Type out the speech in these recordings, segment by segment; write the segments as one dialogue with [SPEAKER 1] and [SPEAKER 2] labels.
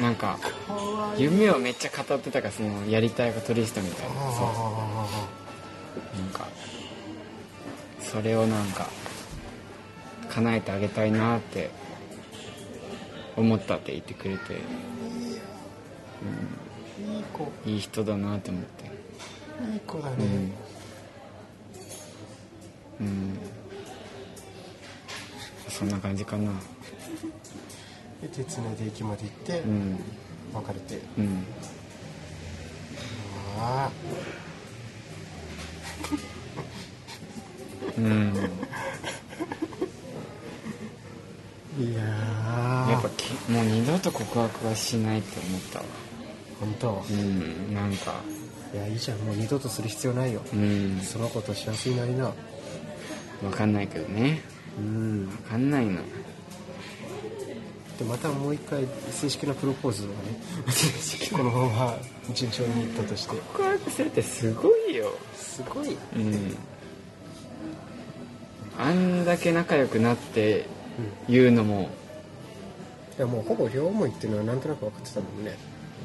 [SPEAKER 1] なんか夢をめっちゃ語ってたからそのやりたいことリストみたいな。そう。なんかそれをなんか叶えてあげたいなって思ったって言ってくれて、
[SPEAKER 2] いい子。
[SPEAKER 1] うん、いい人だなって思って。
[SPEAKER 2] いい子だね、
[SPEAKER 1] うん、うん、そんな感じかな
[SPEAKER 2] で手つないで駅まで行って
[SPEAKER 1] うん。
[SPEAKER 2] 別れて、
[SPEAKER 1] うん。
[SPEAKER 2] あ
[SPEAKER 1] うん。
[SPEAKER 2] あいやー。
[SPEAKER 1] やっぱきもう二度と告白はしないって思ったわ。
[SPEAKER 2] 本当？
[SPEAKER 1] うん。なんか。
[SPEAKER 2] いやいいじゃん。もう二度とする必要ないよ。
[SPEAKER 1] うん。
[SPEAKER 2] その子と幸せになりな。
[SPEAKER 1] わかんないけどね
[SPEAKER 2] うん
[SPEAKER 1] わかんないの
[SPEAKER 2] でまたもう一回正式なプロポーズをね このまま順調にいったとして。
[SPEAKER 1] 告白するってすごいよ。
[SPEAKER 2] すごい。
[SPEAKER 1] うん。あんだけ仲良くなって言うのも。
[SPEAKER 2] いやもうほぼ両思いっていうのはなんとなく分かってたもんね。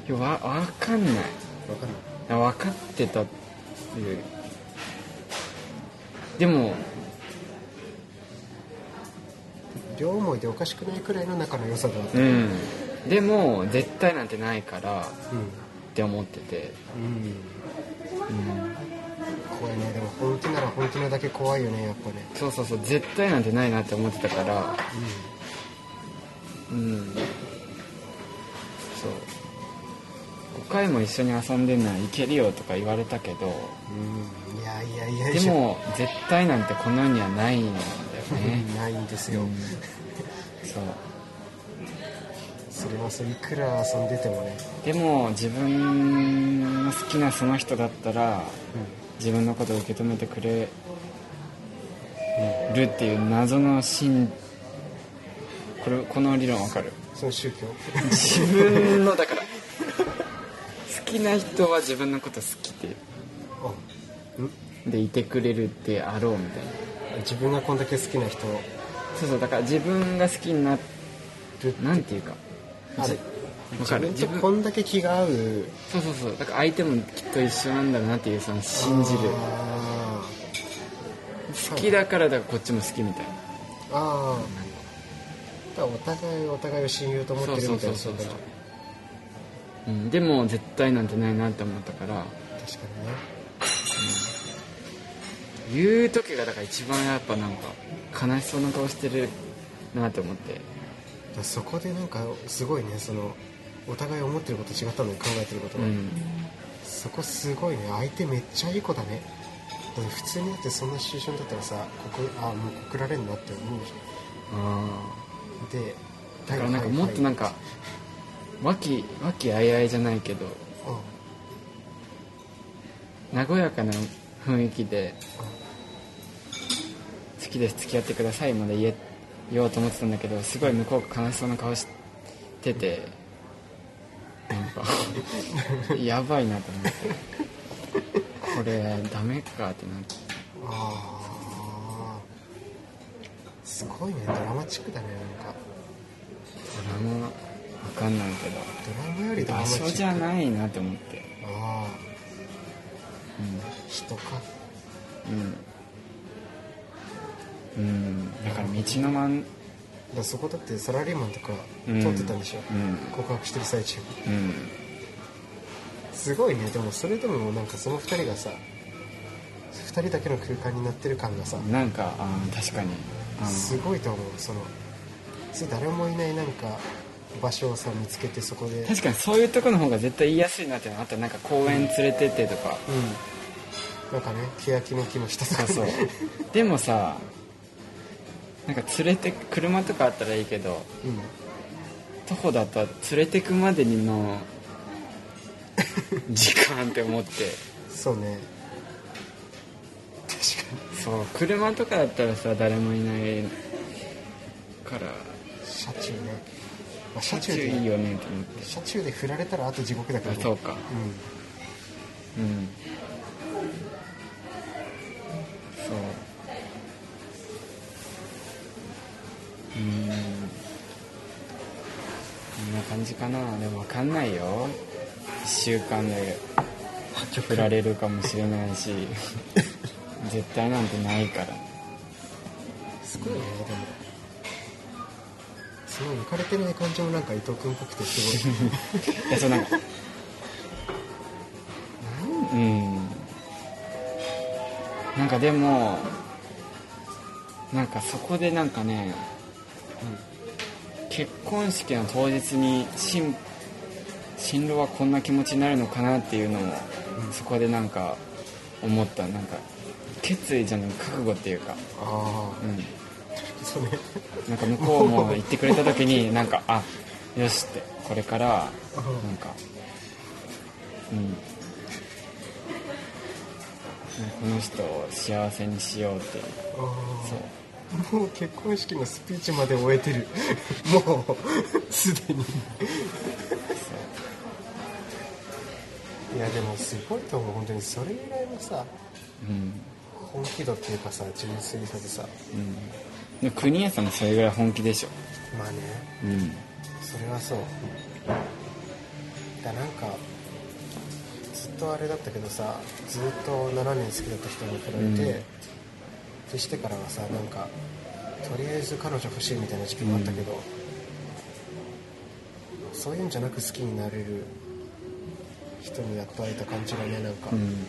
[SPEAKER 1] いやわわかんない。
[SPEAKER 2] 分かんない。
[SPEAKER 1] あ分かってたっていう。でも
[SPEAKER 2] 両思いでおかしくないくらいの仲の良さだった
[SPEAKER 1] うん。でも絶対なんてないからっ
[SPEAKER 2] うん。
[SPEAKER 1] て思ってて。
[SPEAKER 2] うん。
[SPEAKER 1] うん。
[SPEAKER 2] 怖いね。でも本気なら本気なだけ怖いよねやっぱね。
[SPEAKER 1] そうそうそう。絶対なんてないなって思ってたから。うん。そう。5回も一緒に遊んでんならいけるよとか言われたけど。
[SPEAKER 2] うん、うん、いやいやいや。い
[SPEAKER 1] で
[SPEAKER 2] や
[SPEAKER 1] も絶対なんてこの世にはないんね
[SPEAKER 2] ないんですよ、
[SPEAKER 1] うんそう。
[SPEAKER 2] それはそういくら遊んでてもね、
[SPEAKER 1] でも自分の好きなその人だったら自分のことを受け止めてくれるっていう謎の心これこの理論わかる？
[SPEAKER 2] その宗教。
[SPEAKER 1] 自分のだから。好きな人は自分のこと好きで。でいてくれるってあろうみたいな
[SPEAKER 2] 自分がこんだけ好きな人。
[SPEAKER 1] そうそうだから自分が好きにな
[SPEAKER 2] る。
[SPEAKER 1] なんていうか。
[SPEAKER 2] あれ？
[SPEAKER 1] わかる？
[SPEAKER 2] 自分とこんだけ気が合う。
[SPEAKER 1] そうそうそう。だから相手もきっと一緒なんだろうなっていうその信じる。
[SPEAKER 2] あ
[SPEAKER 1] 好きだからだからこっちも好きみたいな。
[SPEAKER 2] ーあー。だからお互いお互いを親友と思ってるみたいな
[SPEAKER 1] そうそうそうそう。
[SPEAKER 2] だ
[SPEAKER 1] うん、でも絶対なんてないなって思ったから。
[SPEAKER 2] 確かにね
[SPEAKER 1] 言う時がだから一番やっぱなんか悲しそうな顔してるなって思って。
[SPEAKER 2] そこでなんかすごいねそのお互い思ってること違ったのに考えてることが、
[SPEAKER 1] うん。
[SPEAKER 2] そこすごいね相手めっちゃいい子だね。だ普通にだってそんなシチュエーションだったらさ告あもう告られんなって思うじ
[SPEAKER 1] あ
[SPEAKER 2] ゃん。で
[SPEAKER 1] あだからなんかもっとなんか和気和気あいあいじゃないけど。和やかな雰囲気で好きです。付き合ってくださいまで言え言おうと思ってたんだけどすごい向こうが悲しそうな顔しててなんか やばいなと思って。これダメかってなって。
[SPEAKER 2] ああすごいね。ドラマチックだねなんか。
[SPEAKER 1] ドラマわかんないけど。
[SPEAKER 2] ドラマよりドラ
[SPEAKER 1] 場
[SPEAKER 2] マチック。
[SPEAKER 1] 所じゃないなって思って。
[SPEAKER 2] ああ人か。
[SPEAKER 1] うん、うん、だから道の真ん
[SPEAKER 2] だそこだってサラリーマンとか
[SPEAKER 1] うん。
[SPEAKER 2] 通ってたんでしょ、
[SPEAKER 1] うん。
[SPEAKER 2] 告白してる最中。
[SPEAKER 1] うん。
[SPEAKER 2] すごいね。でもそれでもなんかその2人がさ2人だけの空間になってる感がさ
[SPEAKER 1] なんかあー確かに。あ
[SPEAKER 2] すごいと思う。そのそれ誰もいないなんか場所をさ見つけてそこで。
[SPEAKER 1] 確かにそういうとこの方が絶対言いやすいなってあとなんか公園連れてってとか、
[SPEAKER 2] うん。なんかね欅の木の下とか
[SPEAKER 1] そう。でもさ なんか連れて車とかあったらいいけど
[SPEAKER 2] うん。
[SPEAKER 1] 徒歩だったら連れてくまでにの 時間って思って。
[SPEAKER 2] そうね。確かに。
[SPEAKER 1] そう車とかだったらさ誰もいないから。
[SPEAKER 2] 車中ね、まあ、
[SPEAKER 1] 車
[SPEAKER 2] 車中で
[SPEAKER 1] 中いいよねと思って。
[SPEAKER 2] 車中で振られたらあと地獄だけど、ね、
[SPEAKER 1] あそうか。
[SPEAKER 2] う
[SPEAKER 1] うんかな？でも分かんないよ。1週間で振られるかもしれないし。絶対なんてないから。
[SPEAKER 2] すごいねでも。すごい浮かれてない感じもなんか伊藤君っぽくてすごい。
[SPEAKER 1] いやそうなんか。うん。なんかでもなんかそこでなんかね、結婚式の当日に新新郎はこんな気持ちになるのかなっていうのも、そこでなんか思った。なんか決意じゃない覚悟っていうか。
[SPEAKER 2] あ
[SPEAKER 1] うん。
[SPEAKER 2] あそうね。
[SPEAKER 1] なんか向こうも言ってくれた時に なんかあよしって。これからなんかうん。この人を幸せにしようっていう。
[SPEAKER 2] あ
[SPEAKER 1] そう。
[SPEAKER 2] あもう結婚式のスピーチまで終えてる。もうすでに。いやでもすごいと思う。本当にそれぐらいのさ
[SPEAKER 1] うん。
[SPEAKER 2] 本気度っていうかさ純粋さでさ。
[SPEAKER 1] うん。国枝さんもそれぐらい本気でしょ。
[SPEAKER 2] まあね。
[SPEAKER 1] うん。
[SPEAKER 2] それはそう。だなんかずっとあれだったけどさずっと7年好きだった人に比べて、
[SPEAKER 1] うん
[SPEAKER 2] してからはさなんかとりあえず彼女欲しいみたいな時期もあったけど、そういうんじゃなく好きになれる人にやっと会えた感じがねなんか、
[SPEAKER 1] うん。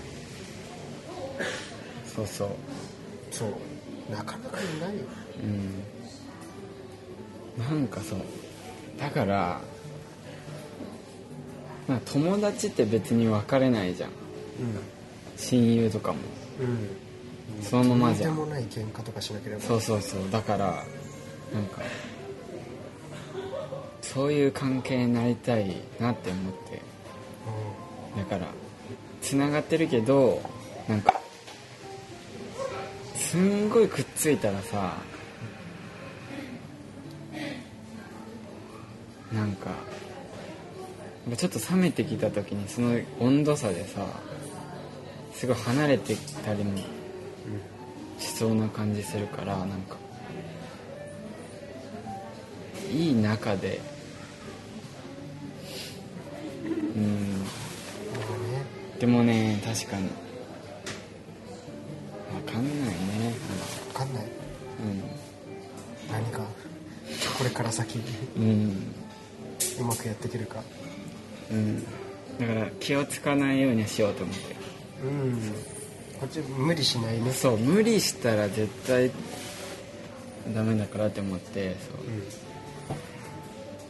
[SPEAKER 1] そうそう。
[SPEAKER 2] そう。なかなかいないよ。
[SPEAKER 1] うん。なんかそう。だからまあ友達って別に別れないじゃん。親友とかも。
[SPEAKER 2] うんうん
[SPEAKER 1] そのままじゃ。ん
[SPEAKER 2] もない喧嘩とかしなければ。
[SPEAKER 1] そうそうそう。だからなんかそういう関係になりたいなって思って。だからつながってるけどなんかすんごいくっついたらさなんかなんかちょっと冷めてきた時にその温度差でさすごい離れてきたりもしそうな感じするからなんかいい中でうん。でもね確かに。分かんないね。
[SPEAKER 2] 分かんない。
[SPEAKER 1] うん。
[SPEAKER 2] 何かこれから先。
[SPEAKER 1] うん。
[SPEAKER 2] うまくやっていけるか。
[SPEAKER 1] うん。だから気をつかないようにしようと思って
[SPEAKER 2] うんこっち無理しないね。
[SPEAKER 1] そう無理したら絶対ダメだからって思って
[SPEAKER 2] う。ん。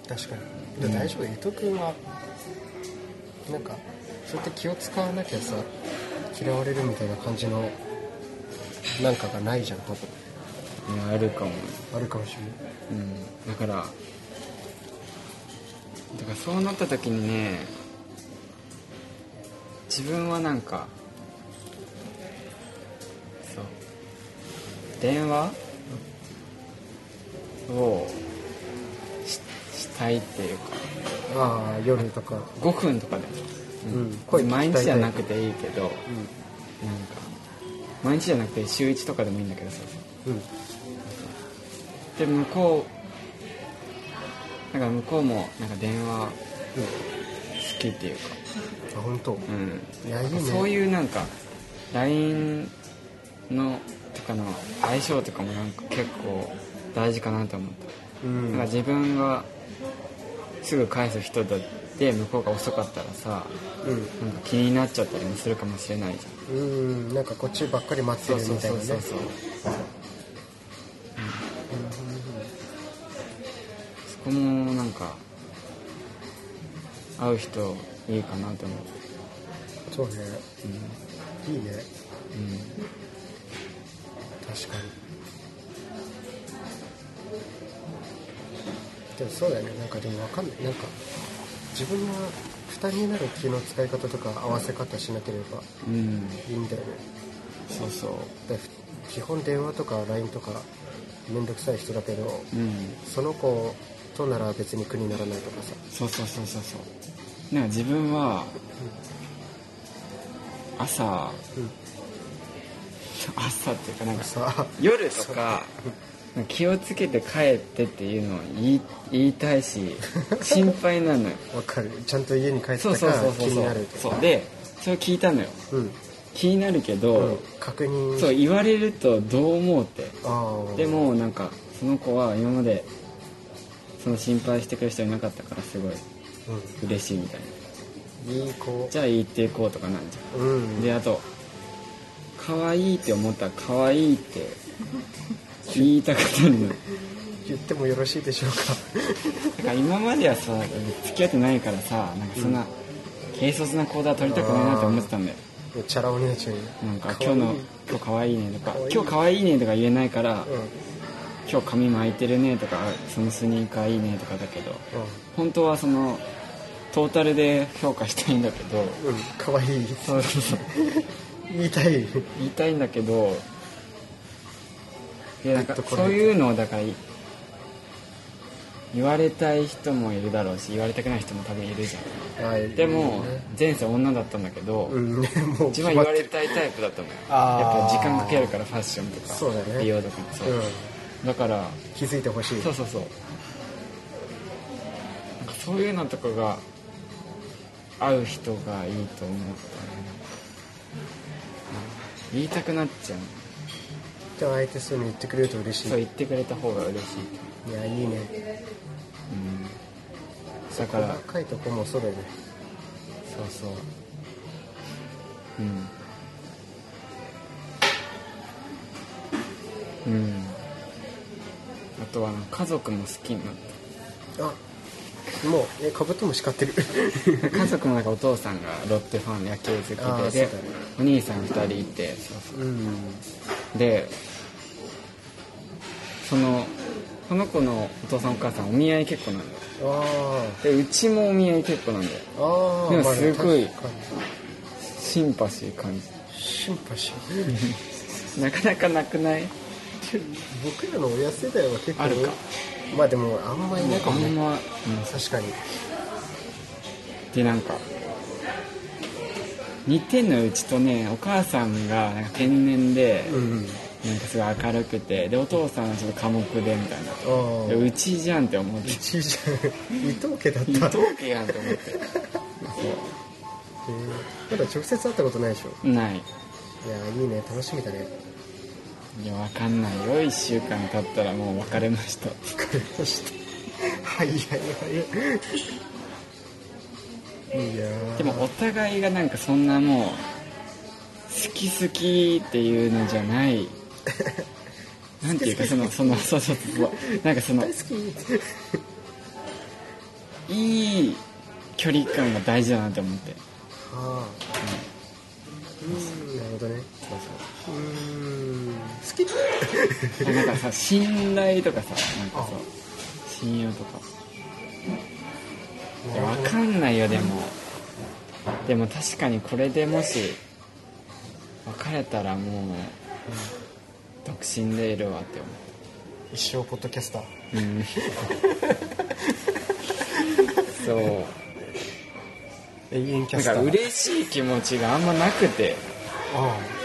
[SPEAKER 2] 確かに。で大丈夫。伊藤君はなんかそうやって気を使わなきゃさ嫌われるみたいな感じのなんかがないじゃん多分。
[SPEAKER 1] あるかも。
[SPEAKER 2] あるかもしれない。
[SPEAKER 1] うんだからだからそうなった時にね自分はなんか電話？をししたいっていうか。
[SPEAKER 2] ああ夜とか。
[SPEAKER 1] 5分とかで。も、
[SPEAKER 2] うん。声聞きたい
[SPEAKER 1] 毎日じゃなくていいけどなんか
[SPEAKER 2] うん
[SPEAKER 1] 毎日じゃなくて週1とかでもいいんだけどさ。
[SPEAKER 2] うん。
[SPEAKER 1] で向こうなんか向こうもなんか電話好きっていうか。
[SPEAKER 2] あ本当。
[SPEAKER 1] うん。
[SPEAKER 2] いやいいね。
[SPEAKER 1] そういうなんか LINE のとかの相性とかもなんか結構大事かなと思った、
[SPEAKER 2] うん。
[SPEAKER 1] なんか自分がすぐ返す人だって向こうが遅かったらさ
[SPEAKER 2] うん。
[SPEAKER 1] なんか気になっちゃったりもするかもしれないじゃん。
[SPEAKER 2] うん。なんかこっちばっかり待ってるみたいなね。
[SPEAKER 1] そうそうそこもなんか会う人いいかなと思う。
[SPEAKER 2] そうね。
[SPEAKER 1] うん。
[SPEAKER 2] いいね。
[SPEAKER 1] うん。
[SPEAKER 2] 確かに。でもそうだよね。なんかでもわかんない。なんか自分が負担になる気の使い方とか合わせ方しなければ
[SPEAKER 1] うん
[SPEAKER 2] いいんだよね。
[SPEAKER 1] そうそう。
[SPEAKER 2] で基本電話とか LINE とかめんどくさい人だけど
[SPEAKER 1] うん。
[SPEAKER 2] その子となら別に苦にならないとかさ。
[SPEAKER 1] そうそうそうそうそう。なんか自分は朝
[SPEAKER 2] うん
[SPEAKER 1] 朝っていうかなんか
[SPEAKER 2] さ
[SPEAKER 1] 夜とか気をつけて帰ってっていうのを言い言いたいし 心配なのよ。
[SPEAKER 2] わかる。ちゃんと家に帰ってたか
[SPEAKER 1] そうそうそう
[SPEAKER 2] 気になる
[SPEAKER 1] そう。でそれを聞いたのよ。
[SPEAKER 2] うん、
[SPEAKER 1] 気になるけど、
[SPEAKER 2] うん、確認。
[SPEAKER 1] そう言われるとどう思うって。でもなんかその子は今までその心配してくれる人いなかったからすごい嬉しいみたいな。
[SPEAKER 2] うん、いい子。
[SPEAKER 1] じゃあ言っていこうとかなんじゃ
[SPEAKER 2] うん
[SPEAKER 1] ん。であと可愛いって思ったら可愛いって言いたくなる。
[SPEAKER 2] 言ってもよろしいでしょうか。
[SPEAKER 1] から今まではさ付き合ってないからさなんかそんな軽率な行動は取りたくないなって思ってたんだよ。
[SPEAKER 2] チャラ男になっちゃうよ。
[SPEAKER 1] なんか今日の今日可愛いねとか今日可愛いねとか言えないから
[SPEAKER 2] うん。
[SPEAKER 1] 今日髪巻いてるねとかそのスニーカーいいねとかだけど本当はそのトータルで評価したいんだけど
[SPEAKER 2] うんうん。可愛い。
[SPEAKER 1] そうそうそう
[SPEAKER 2] 言いたい。
[SPEAKER 1] 言いたいんだけどでなんかそういうのをだから言われたい人もいるだろうし言われたくない人も多分いるじゃん。
[SPEAKER 2] はい。
[SPEAKER 1] でも
[SPEAKER 2] ね
[SPEAKER 1] 前世女だったんだけど、
[SPEAKER 2] うん。ねもう
[SPEAKER 1] 一番言われたいタイプだったのよ。やっぱ時間かけるからファッションとか
[SPEAKER 2] そうだね。
[SPEAKER 1] 美容とかもそう、
[SPEAKER 2] うん。
[SPEAKER 1] だから
[SPEAKER 2] 気づいてほしい。
[SPEAKER 1] そうそうそう。なんかそういうのとかが合う人がいいと思ったね。うん言いたくなっちゃう。
[SPEAKER 2] でも相手そういうの言ってくれると嬉しい。
[SPEAKER 1] そう言ってくれた方が嬉しい、
[SPEAKER 2] いやいいね。
[SPEAKER 1] うん、だから。
[SPEAKER 2] 細かいとこもそうだよね
[SPEAKER 1] そうそう。うん。うん。あとは家族も好きになっ
[SPEAKER 2] あもうえカブトムシ飼ってる。
[SPEAKER 1] た 家族もなんかお父さんがロッテファン野球好きで
[SPEAKER 2] ね
[SPEAKER 1] お兄さん2人いて。でそのこの子のお父さんお母さんお見合い結構なんだよ。
[SPEAKER 2] あ
[SPEAKER 1] でうちもお見合い結構なんだよ。
[SPEAKER 2] あああ
[SPEAKER 1] でも
[SPEAKER 2] まあ
[SPEAKER 1] すごいシンパシー感じ。
[SPEAKER 2] シンパシー？
[SPEAKER 1] なかなかなくない？
[SPEAKER 2] 僕らの親世代は結構
[SPEAKER 1] あるか。
[SPEAKER 2] まあでもあんまいないかもね
[SPEAKER 1] あんま、うん。
[SPEAKER 2] 確かに。
[SPEAKER 1] でなんか似てんのようちとね。お母さんがなんか天然で、
[SPEAKER 2] うん
[SPEAKER 1] なんかすごい明るくてでお父さんはちょっと寡黙でみたいな。うちじゃんって思って。
[SPEAKER 2] 一位じゃん。伊藤家だった。
[SPEAKER 1] 伊
[SPEAKER 2] へ
[SPEAKER 1] 藤家やんって。思って
[SPEAKER 2] えまだ直接会ったことないでしょ？
[SPEAKER 1] そうない。
[SPEAKER 2] いやいいね。楽しみだね
[SPEAKER 1] いやわかんないよ。1週間経ったらもう別れました。
[SPEAKER 2] 疲れました。はいはい。はいいやー。
[SPEAKER 1] でもお互いがなんかそんなもう好き好きっていうのじゃない。なんていうかそのそのそうそうそうなんかその
[SPEAKER 2] 大好き
[SPEAKER 1] いい距離感が大事だなって思って。
[SPEAKER 2] ああうん。なるほどね。
[SPEAKER 1] そう
[SPEAKER 2] う。ーん。好き
[SPEAKER 1] なんかさ信頼とかさなんかそう信用とか。いやわかんないよでも。でも確かにこれでもし別れたらもう独身でいるわって思
[SPEAKER 2] 一生ポッドキャスター？
[SPEAKER 1] ううん。そう。
[SPEAKER 2] 永遠キャ
[SPEAKER 1] なんか
[SPEAKER 2] スター
[SPEAKER 1] 嬉しい気持ちがあんまなくて。
[SPEAKER 2] ああ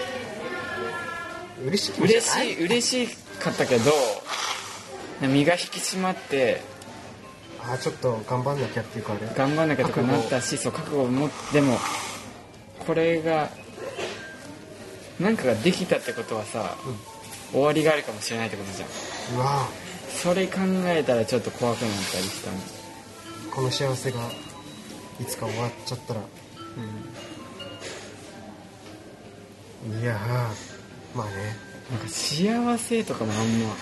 [SPEAKER 2] 嬉しい。
[SPEAKER 1] 嬉しい嬉しかったけど身が引き締まって
[SPEAKER 2] ああちょっと頑張んなきゃっていうかあれ。
[SPEAKER 1] 頑張んなきゃとかなったしそう覚悟を持ってでもこれが何かができたってことはさ、終わりがあるかもしれないってことじゃん。
[SPEAKER 2] うわ。
[SPEAKER 1] それ考えたらちょっと怖くなったりしたの。
[SPEAKER 2] あこの幸せがいつか終わっちゃったら。いやーまあね。
[SPEAKER 1] なんか幸せとかもあんま。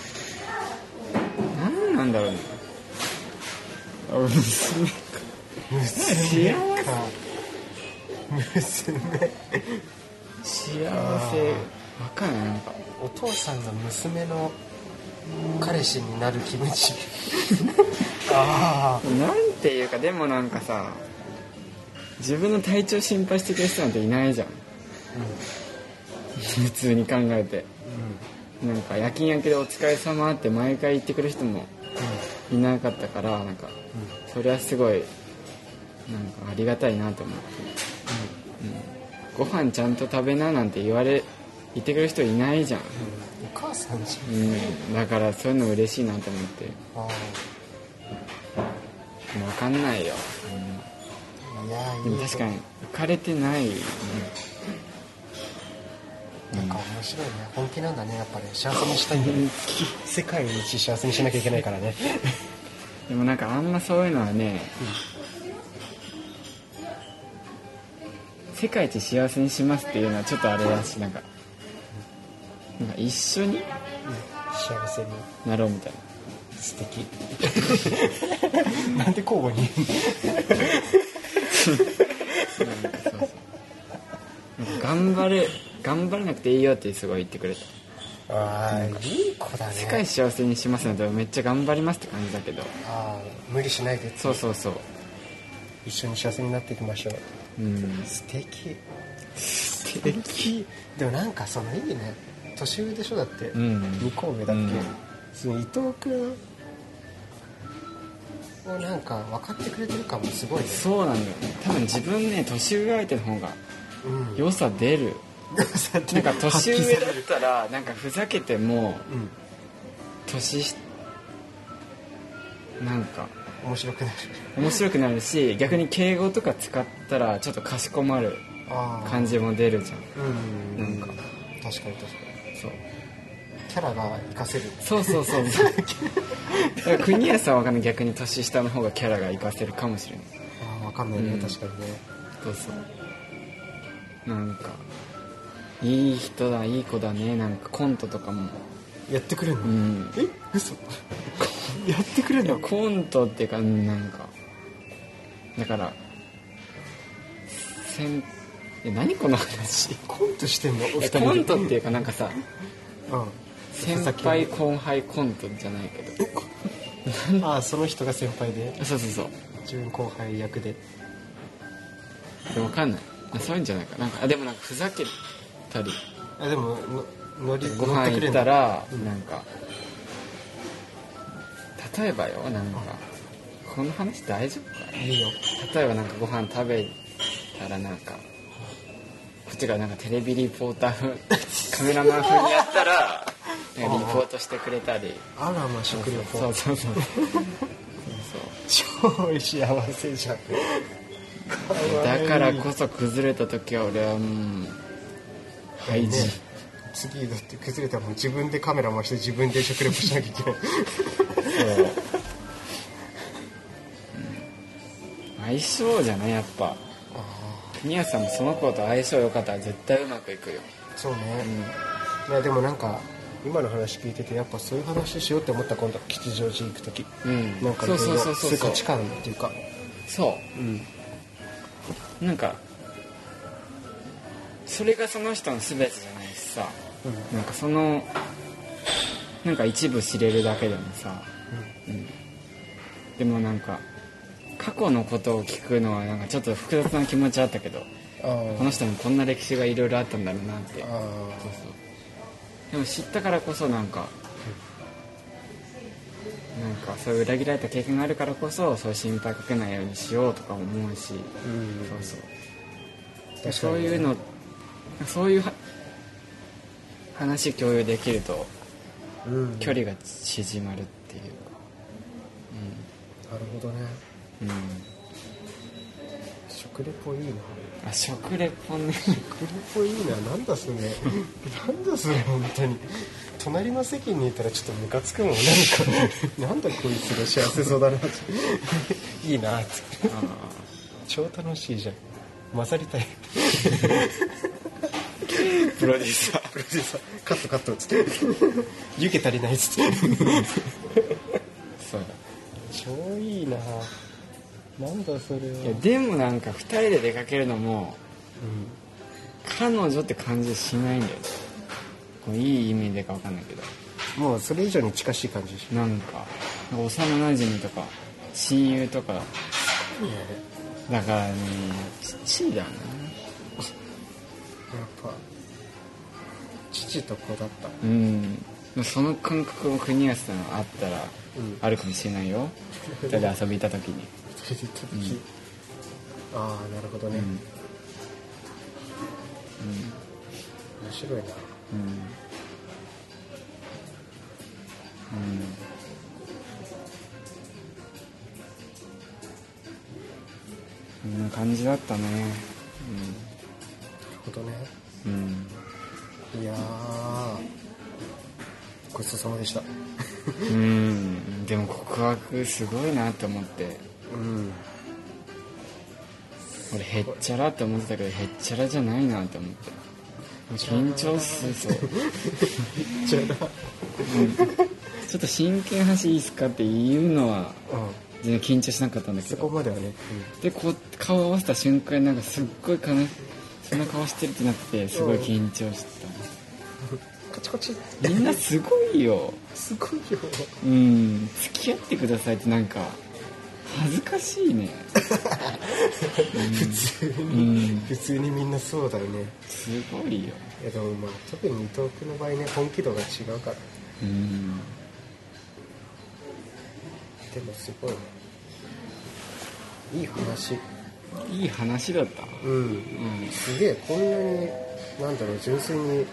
[SPEAKER 1] 何なんだろうね。あ娘か。
[SPEAKER 2] 娘か。娘。
[SPEAKER 1] 幸せ。
[SPEAKER 2] あ
[SPEAKER 1] わかんない。なんか。
[SPEAKER 2] お父さんが娘の彼氏になる気持ち。ああ。
[SPEAKER 1] なんていうかでもなんかさ自分の体調心配してくれる人なんていないじゃん普通に考えて。なんか夜勤明けでお疲れ様って毎回言ってくる人もいなかったからなんかそれはすごいなんかありがたいなと思って、うん。ご飯ちゃんと食べななんて言われ言ってくれる人いないじゃん、
[SPEAKER 2] 母さんじ
[SPEAKER 1] うん。だからそういうの嬉しいなと思って。
[SPEAKER 2] ゃんあ
[SPEAKER 1] 分かんないよ、
[SPEAKER 2] あいや
[SPEAKER 1] うん、で
[SPEAKER 2] いい
[SPEAKER 1] も確かに浮かれてない、
[SPEAKER 2] なんか面白いね。本気なんだねやっぱり幸せにしたいんだね。世界一幸せにしなきゃいけないからね。
[SPEAKER 1] でもなんかあんまそういうのはね、世界一幸せにしますっていうのはちょっとあれだしなんかなんか一緒に
[SPEAKER 2] 幸せに。
[SPEAKER 1] なろうみたい
[SPEAKER 2] 素敵。なんで交互に言うの？
[SPEAKER 1] 頑張れ頑張らなくていいよってすごい言ってくれた。
[SPEAKER 2] ああいい子だね。
[SPEAKER 1] 世界一幸せにしますのでめっちゃ頑張りますって感じだけど。
[SPEAKER 2] ああ無理しないで
[SPEAKER 1] そうそうそう。
[SPEAKER 2] 一緒に幸せになっていきましょう。
[SPEAKER 1] うん。
[SPEAKER 2] 素敵。素敵。でもなんかそのいいね。年上でしょ？だって、
[SPEAKER 1] うん。
[SPEAKER 2] 2個上だっけ、
[SPEAKER 1] うん。
[SPEAKER 2] その伊藤君をなんか分かってくれてる感もすごいね。
[SPEAKER 1] そうなんだよね。多分自分ね年上相手の方が
[SPEAKER 2] うん。
[SPEAKER 1] 良さ出る なんか年上だっ
[SPEAKER 2] る
[SPEAKER 1] たらなんかふざけても
[SPEAKER 2] うん
[SPEAKER 1] 年しなんか。
[SPEAKER 2] 面白くなる
[SPEAKER 1] 面白くなるし逆に敬語とか使ったらちょっとかしこまる感じも出るじゃん。
[SPEAKER 2] うん。
[SPEAKER 1] なんか。
[SPEAKER 2] 確かに確かに。
[SPEAKER 1] そう。
[SPEAKER 2] キャラが活かせる。
[SPEAKER 1] そうそうそう。だから国安さんはわかんない。逆に年下の方がキャラが活かせるかもしれない。
[SPEAKER 2] ああ分かんないね、
[SPEAKER 1] うん。
[SPEAKER 2] 確かにね。
[SPEAKER 1] そうそう。なんかいい人だいい子だねなんかコントとかも。
[SPEAKER 2] やってくれるの、
[SPEAKER 1] うん。
[SPEAKER 2] え？嘘？やってくれるの？
[SPEAKER 1] コントっていうかうんなんかだからせんえ何この話？
[SPEAKER 2] コントしてんの？お
[SPEAKER 1] え
[SPEAKER 2] 二人で？
[SPEAKER 1] コントっていうかなんかさ
[SPEAKER 2] うん。
[SPEAKER 1] 先輩後輩コントじゃないけど。
[SPEAKER 2] ああその人が先輩で？
[SPEAKER 1] そうそうそう。
[SPEAKER 2] 自分後輩役で。
[SPEAKER 1] 分かんない。あそういうんじゃないか。なんかあでもなんかふざけたり。
[SPEAKER 2] あでもの乗り
[SPEAKER 1] ご飯行
[SPEAKER 2] 乗っ
[SPEAKER 1] たら
[SPEAKER 2] うん。
[SPEAKER 1] なんか例えばよなんかこの話大丈夫か
[SPEAKER 2] いいよ。
[SPEAKER 1] 例えばなんかご飯食べたらなんかこっちがなんかテレビリポーター風 カメラマン風にやったらリポートしてくれたり。
[SPEAKER 2] あらまあ食料
[SPEAKER 1] そうそうそう。そう
[SPEAKER 2] 超幸せじゃん。
[SPEAKER 1] そうだからこそ崩れた時は俺はもう廃人、
[SPEAKER 2] ね次だって崩れたらもう自分でカメラ回して自分で食レポしなきゃいけない。
[SPEAKER 1] 相性じゃないやっぱ。宮さんもその子と相性良かったら絶対うまくいくよ。
[SPEAKER 2] そうね、
[SPEAKER 1] うん。
[SPEAKER 2] いやでもなんか今の話聞いててやっぱそういう話しようって思った今度吉祥寺行く時。
[SPEAKER 1] うん。
[SPEAKER 2] なんか
[SPEAKER 1] そうそうそうそうそう。
[SPEAKER 2] いう価値観っていうか。
[SPEAKER 1] そ
[SPEAKER 2] う。ん。
[SPEAKER 1] うなんかそれがその人の全てじゃないしさ。なんかそのなんか一部知れるだけでもさ、うん、でもなんか過去のことを聞くのはなんかちょっと複雑な気持ちあったけどこの人にこんな歴史がいろいろあったんだろうなって。
[SPEAKER 2] あ
[SPEAKER 1] そうそう。でも知ったからこそなんか、なんかそういう裏切られた経験があるからこそそういう心配かけないようにしようとか思うし、
[SPEAKER 2] ーうん。
[SPEAKER 1] そうそう。そういうのそういうは話共有できると
[SPEAKER 2] うん。
[SPEAKER 1] 距離が縮まるっていう。か
[SPEAKER 2] なるほどね。
[SPEAKER 1] うん、うん、
[SPEAKER 2] 食レポいいな。
[SPEAKER 1] あ食レポね。
[SPEAKER 2] 食レポいいな。なんだそれ。なんだそれ本当に。隣の席にいたらちょっとムカつくもんなんか。なんだこいつが幸せそうだなって。いいなって。
[SPEAKER 1] あ
[SPEAKER 2] 超楽しいじゃん。混ざりたい。
[SPEAKER 1] ー プロデューサー。
[SPEAKER 2] プロデューサー。カットカットっつって。湯気足りないっつって。
[SPEAKER 1] そう。
[SPEAKER 2] 超いいな。なんだそれは。い
[SPEAKER 1] やでもなんか2人で出かけるのも彼女って感じしないんだよね。こういい意味でか分かんないけど。
[SPEAKER 2] うん、もうそれ以上に近しい感じでし
[SPEAKER 1] なんか幼馴染とか親友とか。
[SPEAKER 2] ょ、
[SPEAKER 1] だからねちっちだな
[SPEAKER 2] ぱ父と子だった。
[SPEAKER 1] うん。その感覚も国安さんあったら
[SPEAKER 2] うん。
[SPEAKER 1] あるかもしれないよ。2人で遊び行った時に。
[SPEAKER 2] 二人で行った時、ああなるほどね、
[SPEAKER 1] うん。
[SPEAKER 2] 面白いな。
[SPEAKER 1] うん。うん。こんな感じだったね。
[SPEAKER 2] なるほどね。
[SPEAKER 1] うん、うん、
[SPEAKER 2] いやー。ごちそうさまでした。
[SPEAKER 1] うん。でも告白すごいなって思って。
[SPEAKER 2] うん。
[SPEAKER 1] 俺へっちゃらって思ってたけどへっちゃらじゃないなって思って。緊張するそう。ちょっと真剣話いいっすかって言うのは
[SPEAKER 2] うん。
[SPEAKER 1] 全然緊張しなかったんだけ
[SPEAKER 2] そこ
[SPEAKER 1] ど
[SPEAKER 2] まではね、
[SPEAKER 1] でこう顔合わせた瞬間になんかすっごい悲しそんな顔してるってなってすごい緊張して
[SPEAKER 2] うん、カチコチ。
[SPEAKER 1] たみんなすごいよ。
[SPEAKER 2] すごいよ。
[SPEAKER 1] うん。付き合ってくださいってなんか恥ずかしいね。
[SPEAKER 2] 普通
[SPEAKER 1] う
[SPEAKER 2] に、
[SPEAKER 1] ん。
[SPEAKER 2] 普通にみんなそうだよね。
[SPEAKER 1] すごいよ。
[SPEAKER 2] いやでもまあ特に伊藤君の場合ね本気度が違うから。
[SPEAKER 1] うん。
[SPEAKER 2] でもすごいいい話
[SPEAKER 1] いい話だった。
[SPEAKER 2] うん。
[SPEAKER 1] うん
[SPEAKER 2] すげえこんなになんだろう純粋に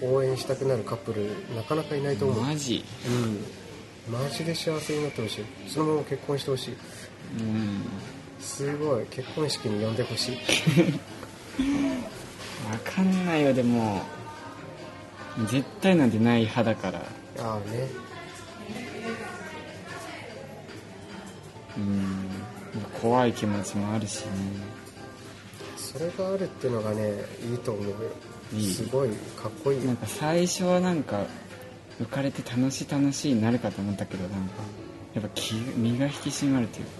[SPEAKER 2] 応援したくなるカップルなかなかいないと思う。
[SPEAKER 1] マジ。
[SPEAKER 2] うん。マジで幸せになってほしい。そのまま結婚してほしい。
[SPEAKER 1] うん。
[SPEAKER 2] すごい。結婚式に呼んでほしい。
[SPEAKER 1] 分かんないよでも。絶対なんてない派だから。
[SPEAKER 2] ああね。
[SPEAKER 1] うん怖い気持ちもあるしね。
[SPEAKER 2] それがあるっていうのがねいいと思うよ。
[SPEAKER 1] いい。
[SPEAKER 2] すごいかっこいい。
[SPEAKER 1] なんか最初はなんか浮かれて楽しい楽しいになるかと思ったけどなんかやっぱ気身が引き締まるというか。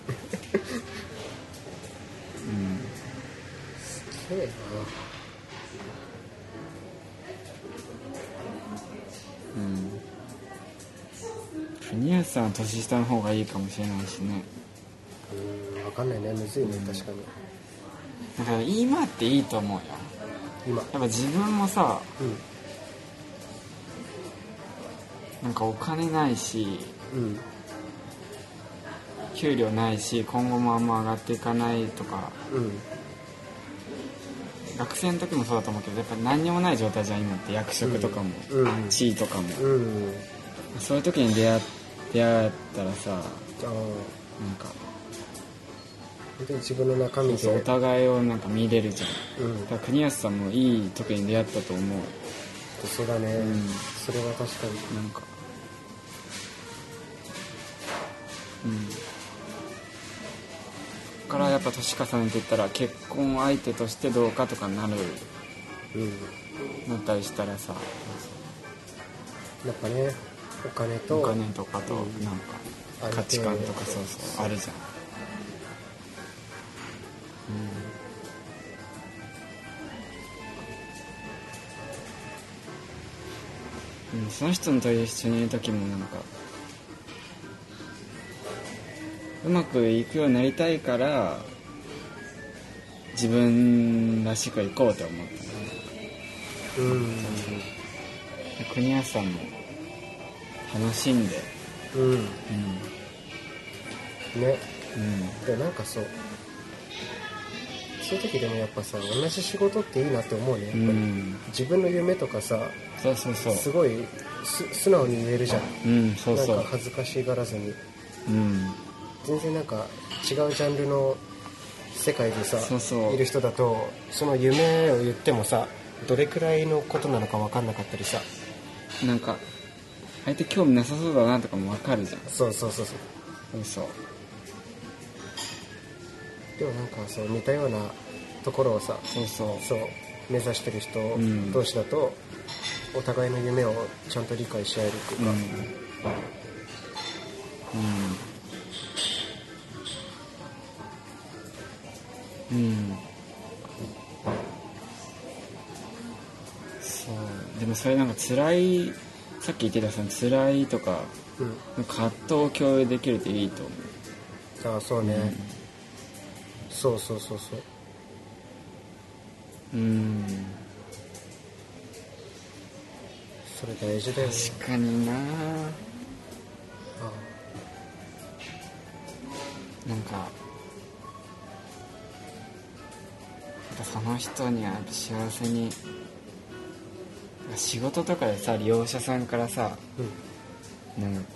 [SPEAKER 2] すげえな。
[SPEAKER 1] うん。うん。国安さんは年下の方がいいかもしれないしね。
[SPEAKER 2] うん分かんないね。むずいね。確かに。
[SPEAKER 1] だから今っていいと思うよ。
[SPEAKER 2] 今。
[SPEAKER 1] やっぱ自分もさ
[SPEAKER 2] うん。
[SPEAKER 1] なんかお金ないし
[SPEAKER 2] うん。
[SPEAKER 1] 給料ないし今後もあんま上がっていかないとか。
[SPEAKER 2] うん。
[SPEAKER 1] 学生の時もそうだと思うけどやっぱ何にもない状態じゃん今って。役職とかも、
[SPEAKER 2] うん。うん
[SPEAKER 1] 地位とかも、
[SPEAKER 2] うん。
[SPEAKER 1] そういう時に出会出会ったらさなんか
[SPEAKER 2] 本当に自分の中身で。
[SPEAKER 1] そうお互いをなんか見れるじゃん。
[SPEAKER 2] うん。
[SPEAKER 1] だから国安さんもいい時に出会ったと思う。
[SPEAKER 2] そうだね、
[SPEAKER 1] うん。
[SPEAKER 2] それは確かに。
[SPEAKER 1] なんか。うん。からやっぱ年重ねていったら結婚相手としてどうかとかになる。
[SPEAKER 2] うん。
[SPEAKER 1] なったりしたらさ。
[SPEAKER 2] やっぱねお金と
[SPEAKER 1] お金とかとなんか価値観とかそうそうあるじゃんその人のと一緒にいる時もなんかうまくいくようになりたいから自分らしくいこうって思ったね
[SPEAKER 2] うん
[SPEAKER 1] 国安さんも楽しんで。
[SPEAKER 2] うん。
[SPEAKER 1] うん。
[SPEAKER 2] ね。
[SPEAKER 1] うん。
[SPEAKER 2] でなんかそうそういう時でもやっぱさ同じ仕事っていいなって思うね。やっぱり、
[SPEAKER 1] うん
[SPEAKER 2] 自分の夢とかさ
[SPEAKER 1] そうそうそう。
[SPEAKER 2] すごいす素直に言えるじゃん。
[SPEAKER 1] うんそうそう。
[SPEAKER 2] なんか恥ずかしがらずに。
[SPEAKER 1] うん。
[SPEAKER 2] 全然なんか違うジャンルの世界でさいる人だとその夢を言ってもさどれくらいのことなのか分かんなかったりさ。
[SPEAKER 1] なんか相手興味なさそうだなとかも分かるじゃん。
[SPEAKER 2] そうそうそうそう。
[SPEAKER 1] そうそう
[SPEAKER 2] でもなんかそう似たようなところをさ
[SPEAKER 1] そうそう。
[SPEAKER 2] そう目指してる人
[SPEAKER 1] ん。
[SPEAKER 2] 同士だと、お互いの夢をちゃんと理解し合えるっていう
[SPEAKER 1] うん。
[SPEAKER 2] か、
[SPEAKER 1] うん。うん。そう。でもそれなんか辛いさっき言ってたその辛いとか
[SPEAKER 2] うん。
[SPEAKER 1] 葛藤を共有できるといいと思
[SPEAKER 2] ああそうね、そうそうそうそう。
[SPEAKER 1] ううん。
[SPEAKER 2] それ大事だよね。
[SPEAKER 1] 確かにな。
[SPEAKER 2] あ
[SPEAKER 1] なんかその人には幸せに仕事とかでさ利用者さんからさ
[SPEAKER 2] うん。
[SPEAKER 1] なんか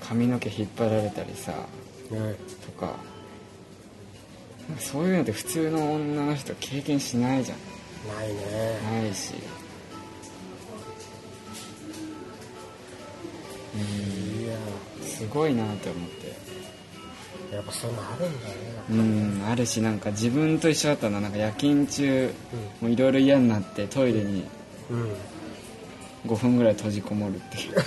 [SPEAKER 1] 髪の毛引っ張られたりさ
[SPEAKER 2] ね
[SPEAKER 1] とかなんかそういうのって普通の女の人経験しないじゃん。
[SPEAKER 2] ないね。
[SPEAKER 1] ないし。うん
[SPEAKER 2] いや。
[SPEAKER 1] すごいなって思って。
[SPEAKER 2] やっぱそういうのあるんだね
[SPEAKER 1] うんあるしなんか自分と一緒だったのはなんか夜勤中もういろいろ嫌になってトイレに
[SPEAKER 2] うん。
[SPEAKER 1] 5分ぐらい閉じこもるっていう。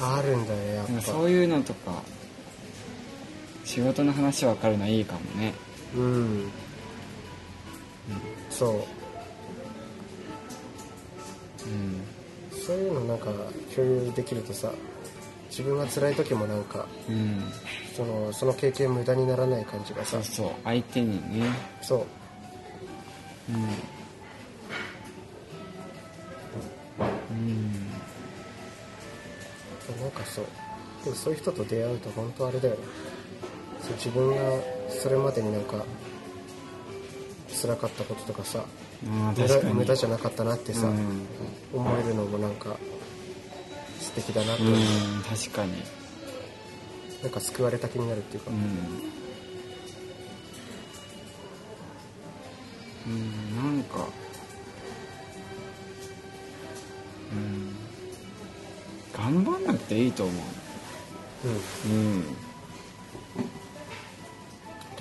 [SPEAKER 2] あるんだねやっぱ。
[SPEAKER 1] そういうのとか仕事の話分かるのはいいかもね。
[SPEAKER 2] うん。そう。
[SPEAKER 1] うん。
[SPEAKER 2] そういうのなんか共有できるとさ自分が辛い時もなんか
[SPEAKER 1] うん。
[SPEAKER 2] そのその経験無駄にならない感じがさ
[SPEAKER 1] そうそう。相手にね。
[SPEAKER 2] そう。
[SPEAKER 1] うん。うん。
[SPEAKER 2] なんかそう。でもそういう人と出会うと本当あれだよね自分がそれまでになんか辛かったこととかさ無駄無駄じゃなかったなってさ、
[SPEAKER 1] うん。
[SPEAKER 2] 思えるのもなんか素敵だなって、
[SPEAKER 1] うん確かに。
[SPEAKER 2] なんか救われた気になるっていうか、
[SPEAKER 1] うん。うんなんか。うん。頑張んなくていいと思
[SPEAKER 2] う。ん、
[SPEAKER 1] ううん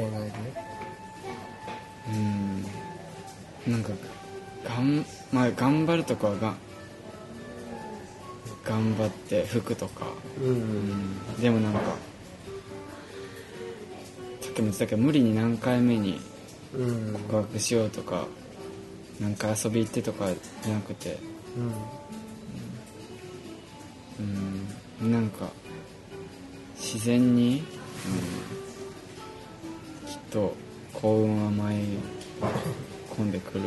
[SPEAKER 2] 恋愛で。ね
[SPEAKER 1] うん。なんかがん、まあ、頑張るとこはが頑張って服とか、
[SPEAKER 2] うん。う
[SPEAKER 1] うんん、でもなんかさっきも言ってたけど無理に何回目に
[SPEAKER 2] うん
[SPEAKER 1] 告白しようとかなんか遊び行ってとかじゃなくて。
[SPEAKER 2] うん。
[SPEAKER 1] うん。なんか自然に、うん、と幸運は舞い込んでくる、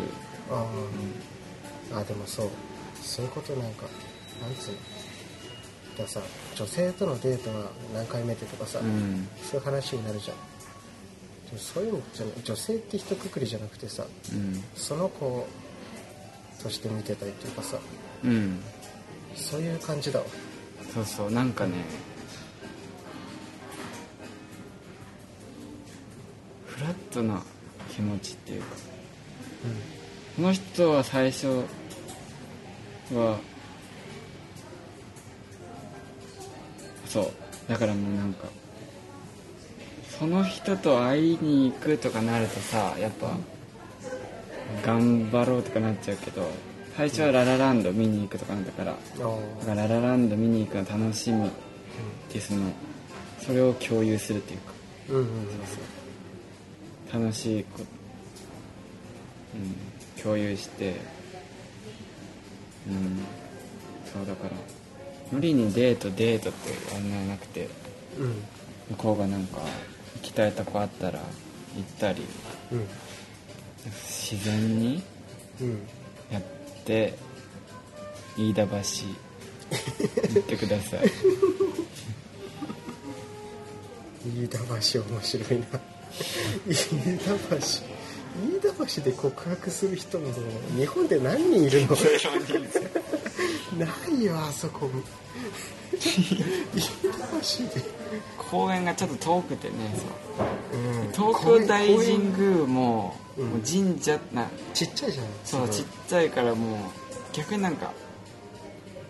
[SPEAKER 2] ああ、あでもそう。そういうことなんかなんつうの？ださ女性とのデートは何回目でとかさ、
[SPEAKER 1] うん。
[SPEAKER 2] そういう話になるじゃん。でもそういうのじゃない女性って一括りじゃなくてさ
[SPEAKER 1] うん。
[SPEAKER 2] その子として見てたりっていうかさ
[SPEAKER 1] うん。
[SPEAKER 2] そういう感じだわ。
[SPEAKER 1] そうそうなんかねフラットな気持ちっていうか。この人は最初はそう。だからもうなんかその人と会いに行くとかなるとさやっぱ頑張ろうとかなっちゃうけど最初はララランド見に行くとかなんだからだからララランド見に行くの楽しみってその。それを共有するっていうか。
[SPEAKER 2] うんうん
[SPEAKER 1] 楽しいこ、うん、共有してうんそうだから無理にデートデートってやんななくて
[SPEAKER 2] うん。
[SPEAKER 1] 向こうがなんか行きたいとこあったら行ったり
[SPEAKER 2] うん。
[SPEAKER 1] 自然に
[SPEAKER 2] うん。
[SPEAKER 1] やって飯田橋行ってください。
[SPEAKER 2] 飯田橋面白いな飯田橋飯田橋で告白する人も日本で何人いるの？ないよあそこ飯田橋で、
[SPEAKER 1] 公園がちょっと遠くてね
[SPEAKER 2] う。ん。
[SPEAKER 1] そう東京大神宮も,、
[SPEAKER 2] うん。
[SPEAKER 1] もう神社な
[SPEAKER 2] ちっちゃいじゃん。
[SPEAKER 1] そうちっちゃいからもう逆になんか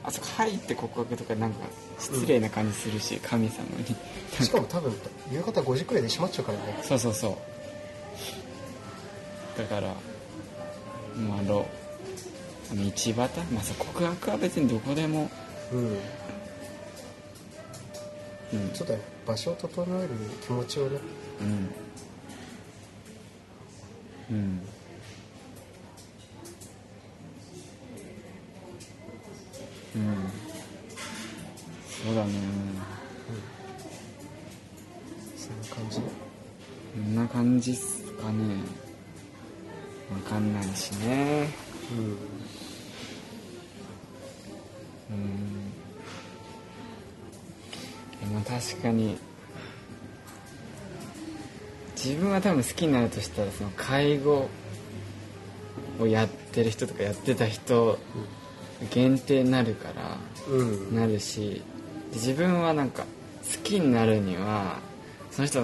[SPEAKER 1] あそこ入って告白とかなんか失礼な感じするし、神様に。
[SPEAKER 2] しかも多分夕方5時くらいで閉まっちゃうからね。
[SPEAKER 1] そうそうそう。だからまあ道端まあそう告白は別にどこでも。
[SPEAKER 2] うん。
[SPEAKER 1] うん。
[SPEAKER 2] そうだよ場所を整える気持ちをね。
[SPEAKER 1] うんうん。うん多分好きになるとしたらその介護をやってる人とかやってた人限定になるから
[SPEAKER 2] うん。
[SPEAKER 1] なるし自分はなんか好きになるにはその人の